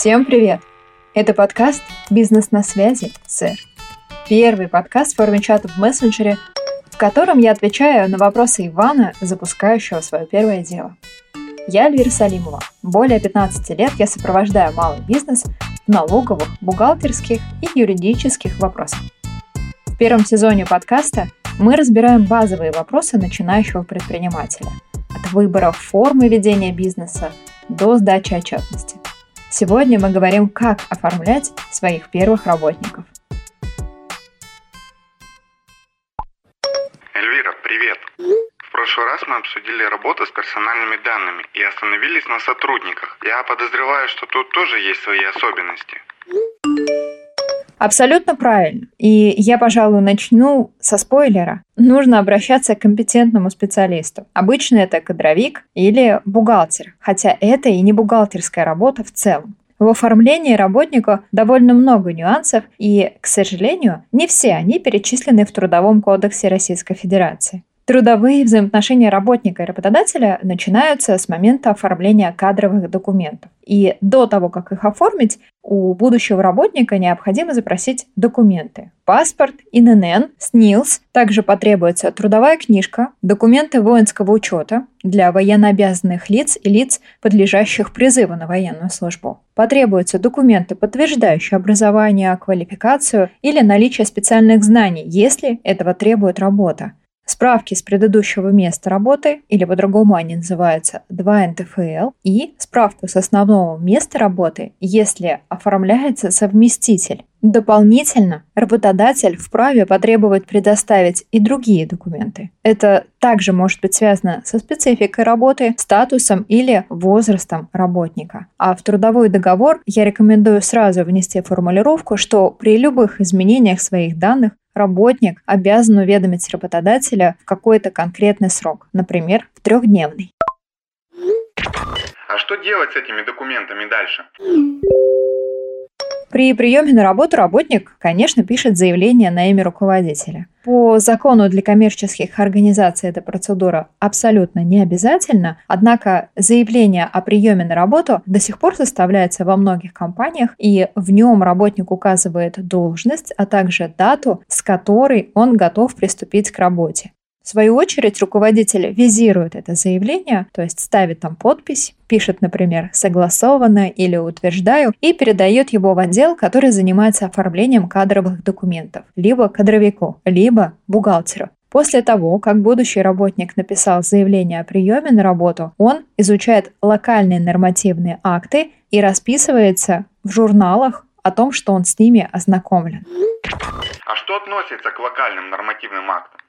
Всем привет! Это подкаст «Бизнес на связи, сэр». Первый подкаст в форме чата в мессенджере, в котором я отвечаю на вопросы Ивана, запускающего свое первое дело. Я Эльвира Салимова. Более 15 лет я сопровождаю малый бизнес в налоговых, бухгалтерских и юридических вопросах. В первом сезоне подкаста мы разбираем базовые вопросы начинающего предпринимателя. От выбора формы ведения бизнеса до сдачи отчетности. Сегодня мы говорим, как оформлять своих первых работников. Эльвира, привет! В прошлый раз мы обсудили работу с персональными данными и остановились на сотрудниках. Я подозреваю, что тут тоже есть свои особенности. Абсолютно правильно. И я, пожалуй, начну со спойлера. Нужно обращаться к компетентному специалисту. Обычно это кадровик или бухгалтер, хотя это и не бухгалтерская работа в целом. В оформлении работника довольно много нюансов, и, к сожалению, не все они перечислены в Трудовом кодексе Российской Федерации. Трудовые взаимоотношения работника и работодателя начинаются с момента оформления кадровых документов. И до того, как их оформить, у будущего работника необходимо запросить документы. Паспорт, ИНН, СНИЛС. Также потребуется трудовая книжка, документы воинского учета для военнообязанных лиц и лиц, подлежащих призыву на военную службу. Потребуются документы, подтверждающие образование, квалификацию или наличие специальных знаний, если этого требует работа справки с предыдущего места работы, или по-другому они называются 2 НТФЛ, и справку с основного места работы, если оформляется совместитель. Дополнительно работодатель вправе потребовать предоставить и другие документы. Это также может быть связано со спецификой работы, статусом или возрастом работника. А в трудовой договор я рекомендую сразу внести формулировку, что при любых изменениях своих данных работник обязан уведомить работодателя в какой-то конкретный срок, например, в трехдневный. А что делать с этими документами дальше? При приеме на работу работник, конечно, пишет заявление на имя руководителя. По закону для коммерческих организаций эта процедура абсолютно не обязательна, однако заявление о приеме на работу до сих пор составляется во многих компаниях, и в нем работник указывает должность, а также дату, с которой он готов приступить к работе. В свою очередь руководитель визирует это заявление, то есть ставит там подпись, пишет, например, «согласовано» или «утверждаю» и передает его в отдел, который занимается оформлением кадровых документов, либо кадровику, либо бухгалтеру. После того, как будущий работник написал заявление о приеме на работу, он изучает локальные нормативные акты и расписывается в журналах о том, что он с ними ознакомлен. А что относится к локальным нормативным актам?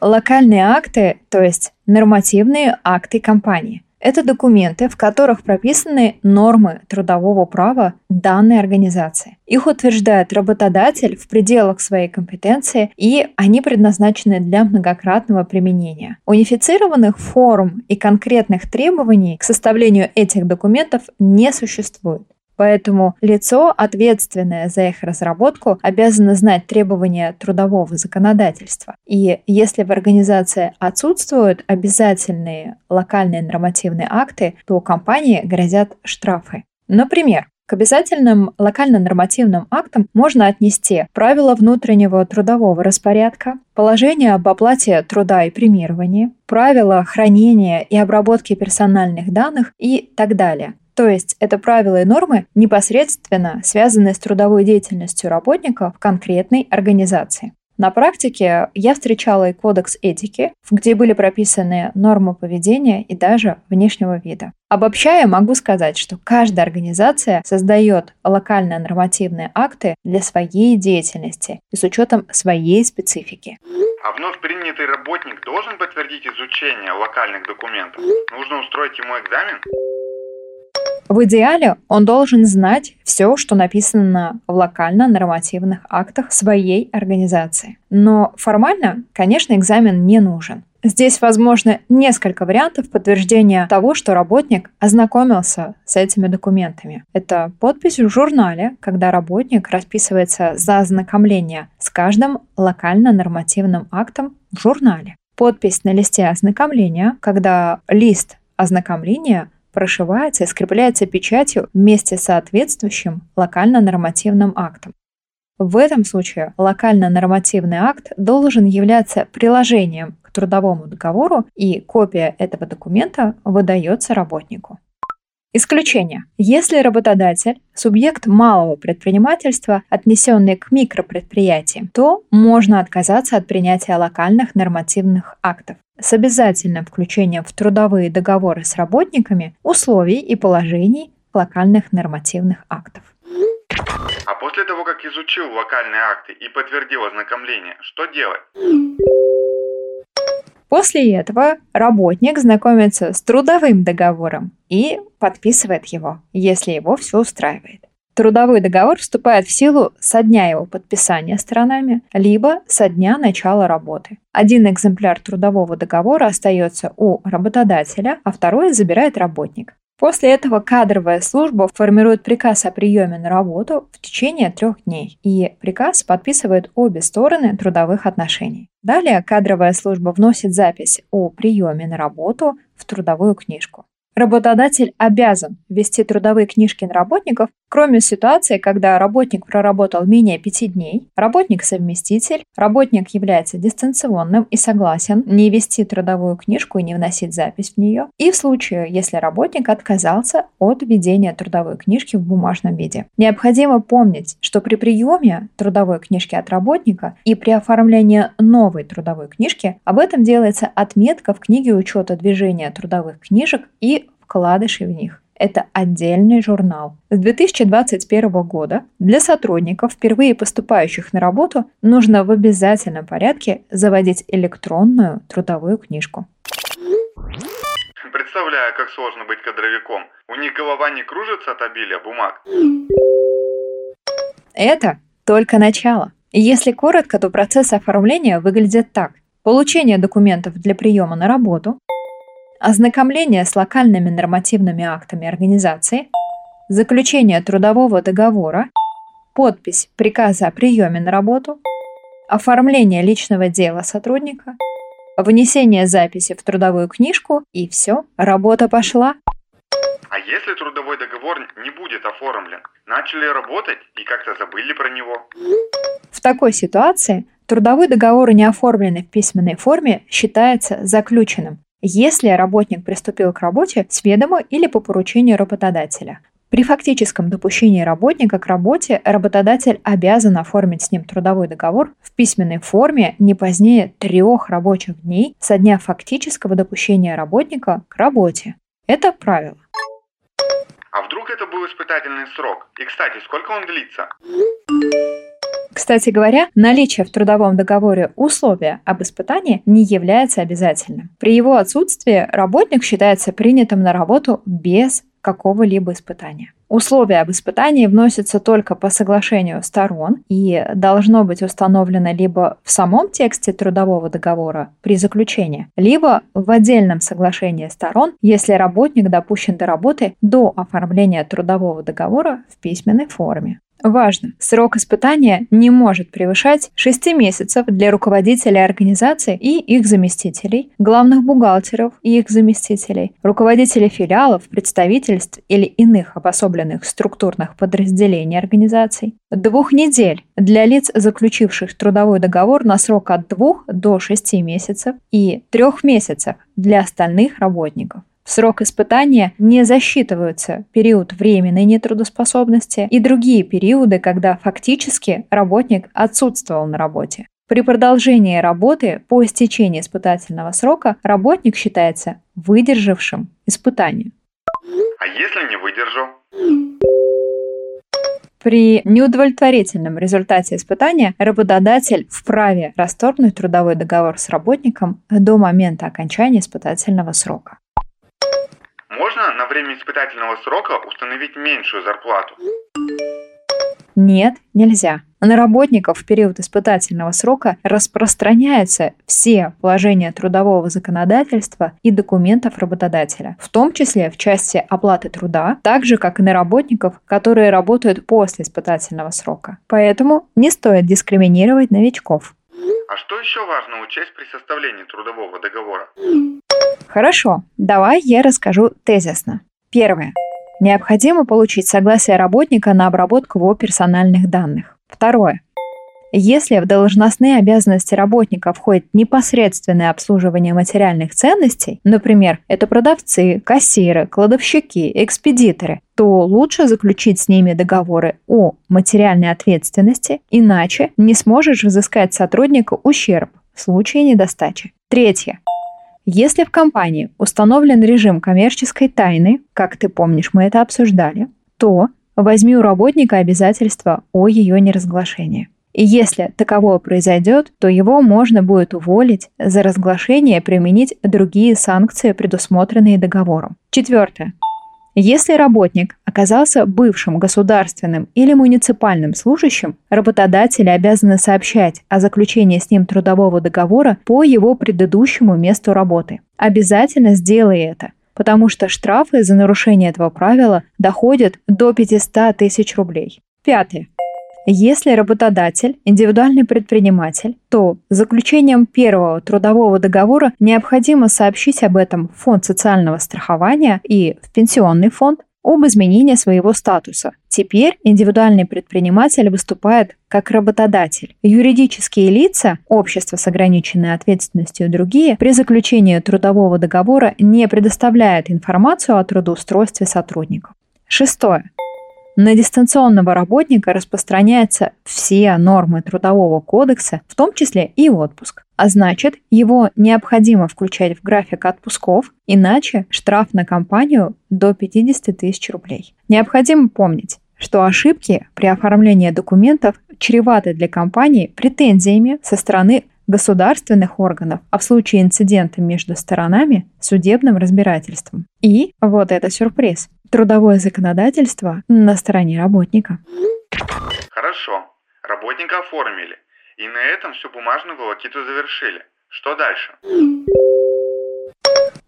Локальные акты, то есть нормативные акты компании. Это документы, в которых прописаны нормы трудового права данной организации. Их утверждает работодатель в пределах своей компетенции, и они предназначены для многократного применения. Унифицированных форм и конкретных требований к составлению этих документов не существует. Поэтому лицо, ответственное за их разработку, обязано знать требования трудового законодательства. И если в организации отсутствуют обязательные локальные нормативные акты, то компании грозят штрафы. Например, к обязательным локально-нормативным актам можно отнести правила внутреннего трудового распорядка, положение об оплате труда и премировании, правила хранения и обработки персональных данных и так далее. То есть это правила и нормы непосредственно связанные с трудовой деятельностью работника в конкретной организации. На практике я встречала и кодекс этики, где были прописаны нормы поведения и даже внешнего вида. Обобщая, могу сказать, что каждая организация создает локальные нормативные акты для своей деятельности и с учетом своей специфики. А вновь принятый работник должен подтвердить изучение локальных документов? Нужно устроить ему экзамен? В идеале он должен знать все, что написано в локально-нормативных актах своей организации. Но формально, конечно, экзамен не нужен. Здесь возможно несколько вариантов подтверждения того, что работник ознакомился с этими документами. Это подпись в журнале, когда работник расписывается за ознакомление с каждым локально-нормативным актом в журнале. Подпись на листе ознакомления, когда лист ознакомления прошивается и скрепляется печатью вместе с соответствующим локально-нормативным актом. В этом случае локально-нормативный акт должен являться приложением к трудовому договору, и копия этого документа выдается работнику. Исключение. Если работодатель – субъект малого предпринимательства, отнесенный к микропредприятиям, то можно отказаться от принятия локальных нормативных актов с обязательным включением в трудовые договоры с работниками условий и положений локальных нормативных актов. А после того, как изучил локальные акты и подтвердил ознакомление, что делать? После этого работник знакомится с трудовым договором и подписывает его, если его все устраивает. Трудовой договор вступает в силу со дня его подписания сторонами, либо со дня начала работы. Один экземпляр трудового договора остается у работодателя, а второй забирает работник. После этого кадровая служба формирует приказ о приеме на работу в течение трех дней, и приказ подписывают обе стороны трудовых отношений. Далее кадровая служба вносит запись о приеме на работу в трудовую книжку. Работодатель обязан вести трудовые книжки на работников, кроме ситуации, когда работник проработал менее пяти дней, работник-совместитель, работник является дистанционным и согласен не вести трудовую книжку и не вносить запись в нее, и в случае, если работник отказался от ведения трудовой книжки в бумажном виде. Необходимо помнить, что при приеме трудовой книжки от работника и при оформлении новой трудовой книжки об этом делается отметка в книге учета движения трудовых книжек и вкладышей в них. Это отдельный журнал. С 2021 года для сотрудников, впервые поступающих на работу, нужно в обязательном порядке заводить электронную трудовую книжку. Представляю, как сложно быть кадровиком. У них голова не кружится от обилия бумаг. Это только начало. Если коротко, то процесс оформления выглядит так. Получение документов для приема на работу, ознакомление с локальными нормативными актами организации, заключение трудового договора, подпись приказа о приеме на работу, оформление личного дела сотрудника, внесение записи в трудовую книжку и все, работа пошла. А если трудовой договор не будет оформлен? Начали работать и как-то забыли про него? В такой ситуации трудовой договор, не оформленный в письменной форме, считается заключенным, если работник приступил к работе с ведома или по поручению работодателя. При фактическом допущении работника к работе работодатель обязан оформить с ним трудовой договор в письменной форме не позднее трех рабочих дней со дня фактического допущения работника к работе. Это правило. А вдруг это был испытательный срок? И, кстати, сколько он длится? Кстати говоря, наличие в трудовом договоре условия об испытании не является обязательным. При его отсутствии работник считается принятым на работу без какого-либо испытания. Условия об испытании вносятся только по соглашению сторон и должно быть установлено либо в самом тексте трудового договора при заключении, либо в отдельном соглашении сторон, если работник допущен до работы до оформления трудового договора в письменной форме. Важно, срок испытания не может превышать 6 месяцев для руководителей организации и их заместителей, главных бухгалтеров и их заместителей, руководителей филиалов, представительств или иных обособленных структурных подразделений организаций, двух недель для лиц, заключивших трудовой договор на срок от 2 до 6 месяцев и трех месяцев для остальных работников. В срок испытания не засчитываются период временной нетрудоспособности и другие периоды, когда фактически работник отсутствовал на работе. При продолжении работы по истечении испытательного срока работник считается выдержавшим испытание. А если не выдержал? При неудовлетворительном результате испытания работодатель вправе расторгнуть трудовой договор с работником до момента окончания испытательного срока. Можно на время испытательного срока установить меньшую зарплату? Нет, нельзя. На работников в период испытательного срока распространяются все положения трудового законодательства и документов работодателя, в том числе в части оплаты труда, так же, как и на работников, которые работают после испытательного срока. Поэтому не стоит дискриминировать новичков. А что еще важно учесть при составлении трудового договора? Хорошо, давай я расскажу тезисно. Первое. Необходимо получить согласие работника на обработку его персональных данных. Второе. Если в должностные обязанности работника входит непосредственное обслуживание материальных ценностей, например, это продавцы, кассиры, кладовщики, экспедиторы, то лучше заключить с ними договоры о материальной ответственности, иначе не сможешь взыскать сотрудника ущерб в случае недостачи. Третье. Если в компании установлен режим коммерческой тайны, как ты помнишь, мы это обсуждали, то возьми у работника обязательства о ее неразглашении. И если таковое произойдет, то его можно будет уволить за разглашение применить другие санкции, предусмотренные договором. Четвертое. Если работник оказался бывшим государственным или муниципальным служащим, работодатели обязаны сообщать о заключении с ним трудового договора по его предыдущему месту работы. Обязательно сделай это, потому что штрафы за нарушение этого правила доходят до 500 тысяч рублей. Пятое. Если работодатель – индивидуальный предприниматель, то заключением первого трудового договора необходимо сообщить об этом в фонд социального страхования и в пенсионный фонд об изменении своего статуса. Теперь индивидуальный предприниматель выступает как работодатель. Юридические лица, общество с ограниченной ответственностью и другие, при заключении трудового договора не предоставляют информацию о трудоустройстве сотрудников. Шестое. На дистанционного работника распространяются все нормы Трудового кодекса, в том числе и отпуск. А значит, его необходимо включать в график отпусков, иначе штраф на компанию до 50 тысяч рублей. Необходимо помнить, что ошибки при оформлении документов чреваты для компании претензиями со стороны государственных органов, а в случае инцидента между сторонами – судебным разбирательством. И вот это сюрприз трудовое законодательство на стороне работника. Хорошо, работника оформили. И на этом всю бумажную волокиту завершили. Что дальше?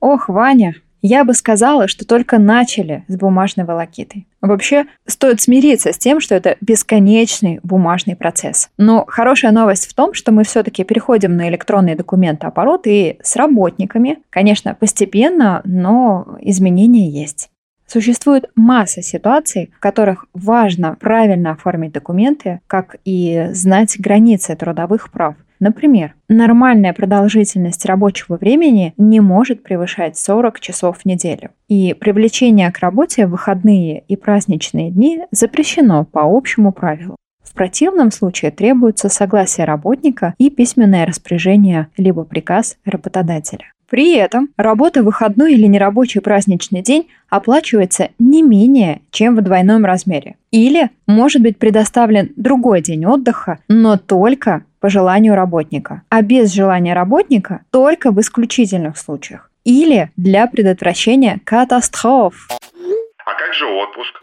Ох, Ваня, я бы сказала, что только начали с бумажной волокитой. Вообще, стоит смириться с тем, что это бесконечный бумажный процесс. Но хорошая новость в том, что мы все-таки переходим на электронный документооборот и с работниками, конечно, постепенно, но изменения есть. Существует масса ситуаций, в которых важно правильно оформить документы, как и знать границы трудовых прав. Например, нормальная продолжительность рабочего времени не может превышать 40 часов в неделю. И привлечение к работе в выходные и праздничные дни запрещено по общему правилу. В противном случае требуется согласие работника и письменное распоряжение либо приказ работодателя. При этом работа в выходной или нерабочий праздничный день оплачивается не менее, чем в двойном размере. Или может быть предоставлен другой день отдыха, но только по желанию работника. А без желания работника только в исключительных случаях. Или для предотвращения катастроф. А как же отпуск?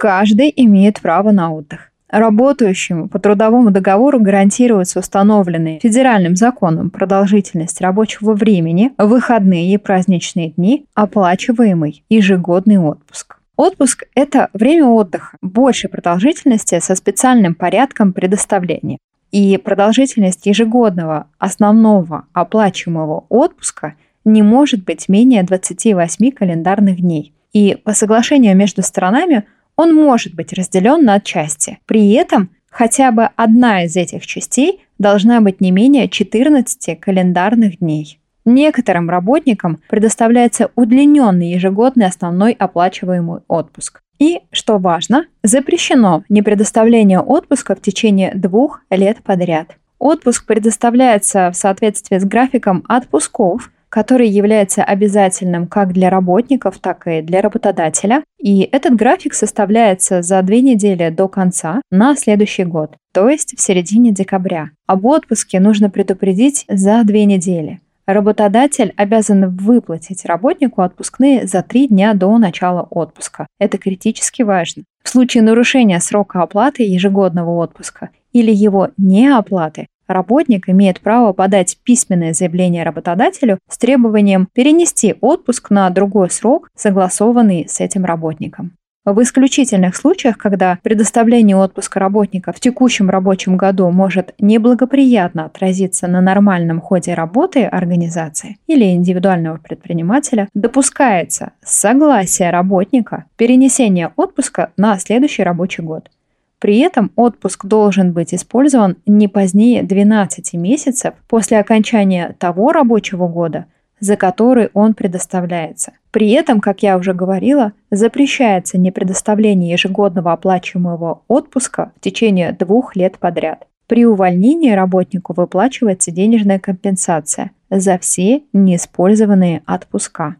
Каждый имеет право на отдых. Работающему по трудовому договору гарантируется установленные федеральным законом продолжительность рабочего времени, выходные и праздничные дни, оплачиваемый ежегодный отпуск. Отпуск – это время отдыха большей продолжительности со специальным порядком предоставления. И продолжительность ежегодного основного оплачиваемого отпуска не может быть менее 28 календарных дней. И по соглашению между сторонами – он может быть разделен на части. При этом хотя бы одна из этих частей должна быть не менее 14 календарных дней. Некоторым работникам предоставляется удлиненный ежегодный основной оплачиваемый отпуск. И, что важно, запрещено непредоставление отпуска в течение двух лет подряд. Отпуск предоставляется в соответствии с графиком отпусков, который является обязательным как для работников, так и для работодателя. И этот график составляется за две недели до конца на следующий год, то есть в середине декабря. Об отпуске нужно предупредить за две недели. Работодатель обязан выплатить работнику отпускные за три дня до начала отпуска. Это критически важно. В случае нарушения срока оплаты ежегодного отпуска или его неоплаты Работник имеет право подать письменное заявление работодателю с требованием перенести отпуск на другой срок, согласованный с этим работником. В исключительных случаях, когда предоставление отпуска работника в текущем рабочем году может неблагоприятно отразиться на нормальном ходе работы организации или индивидуального предпринимателя, допускается согласие работника перенесение отпуска на следующий рабочий год. При этом отпуск должен быть использован не позднее 12 месяцев после окончания того рабочего года, за который он предоставляется. При этом, как я уже говорила, запрещается не предоставление ежегодного оплачиваемого отпуска в течение двух лет подряд. При увольнении работнику выплачивается денежная компенсация за все неиспользованные отпуска.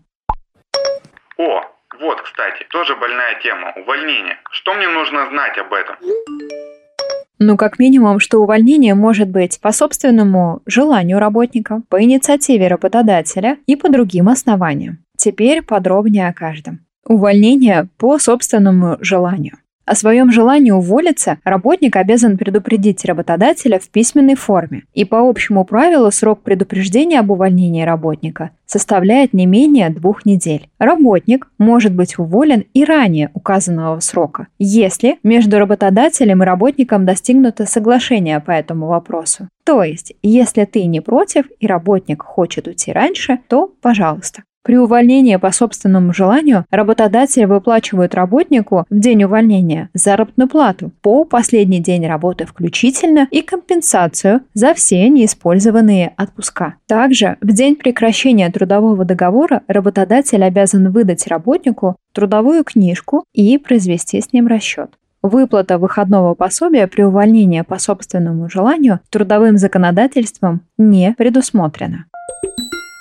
О, вот, кстати, тоже больная тема – увольнение. Что мне нужно знать об этом? Ну, как минимум, что увольнение может быть по собственному желанию работника, по инициативе работодателя и по другим основаниям. Теперь подробнее о каждом. Увольнение по собственному желанию. О своем желании уволиться работник обязан предупредить работодателя в письменной форме, и по общему правилу срок предупреждения об увольнении работника составляет не менее двух недель. Работник может быть уволен и ранее указанного срока, если между работодателем и работником достигнуто соглашение по этому вопросу. То есть, если ты не против и работник хочет уйти раньше, то пожалуйста. При увольнении по собственному желанию работодатель выплачивает работнику в день увольнения заработную плату по последний день работы включительно и компенсацию за все неиспользованные отпуска. Также в день прекращения трудового договора работодатель обязан выдать работнику трудовую книжку и произвести с ним расчет. Выплата выходного пособия при увольнении по собственному желанию трудовым законодательством не предусмотрена.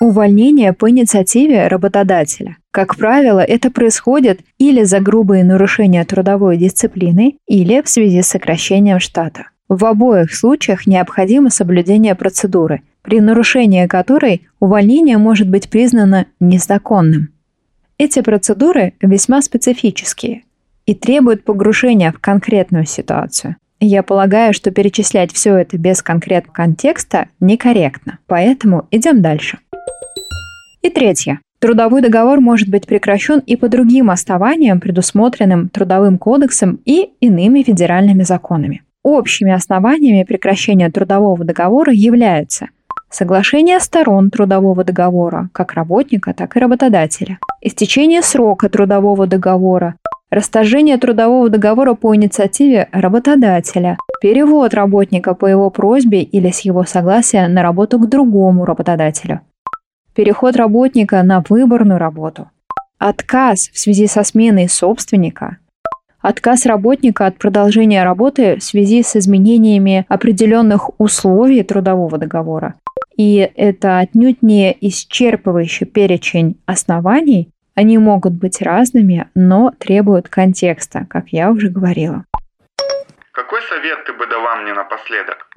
Увольнение по инициативе работодателя. Как правило, это происходит или за грубые нарушения трудовой дисциплины, или в связи с сокращением штата. В обоих случаях необходимо соблюдение процедуры, при нарушении которой увольнение может быть признано незаконным. Эти процедуры весьма специфические и требуют погружения в конкретную ситуацию. Я полагаю, что перечислять все это без конкретного контекста некорректно, поэтому идем дальше. И третье. Трудовой договор может быть прекращен и по другим основаниям, предусмотренным Трудовым кодексом и иными федеральными законами. Общими основаниями прекращения трудового договора являются соглашение сторон трудового договора, как работника, так и работодателя, истечение срока трудового договора, расторжение трудового договора по инициативе работодателя, перевод работника по его просьбе или с его согласия на работу к другому работодателю, переход работника на выборную работу, отказ в связи со сменой собственника, отказ работника от продолжения работы в связи с изменениями определенных условий трудового договора. И это отнюдь не исчерпывающий перечень оснований, они могут быть разными, но требуют контекста, как я уже говорила. Какой совет ты бы дала мне напоследок?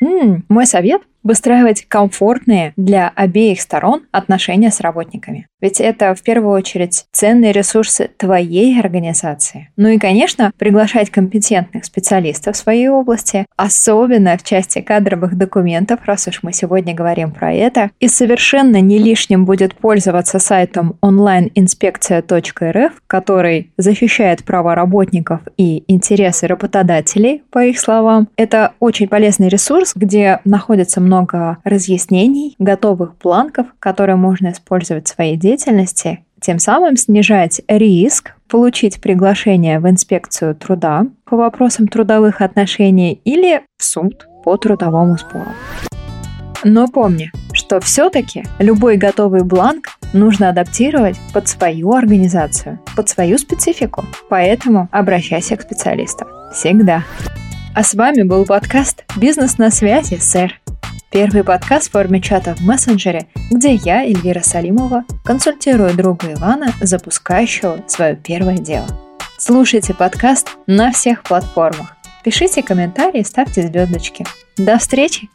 М-м, мой совет выстраивать комфортные для обеих сторон отношения с работниками. Ведь это в первую очередь ценные ресурсы твоей организации. Ну и, конечно, приглашать компетентных специалистов в своей области, особенно в части кадровых документов, раз уж мы сегодня говорим про это. И совершенно не лишним будет пользоваться сайтом onlineinspekция.rf, который защищает права работников и интересы работодателей, по их словам. Это очень полезный ресурс, где находится много разъяснений, готовых бланков, которые можно использовать в своей деятельности, тем самым снижать риск получить приглашение в инспекцию труда по вопросам трудовых отношений или в суд по трудовому спору. Но помни, что все-таки любой готовый бланк нужно адаптировать под свою организацию, под свою специфику. Поэтому обращайся к специалисту. Всегда. А с вами был подкаст «Бизнес на связи, сэр». Первый подкаст в форме чата в мессенджере, где я, Эльвира Салимова, консультирую друга Ивана, запускающего свое первое дело. Слушайте подкаст на всех платформах. Пишите комментарии, ставьте звездочки. До встречи!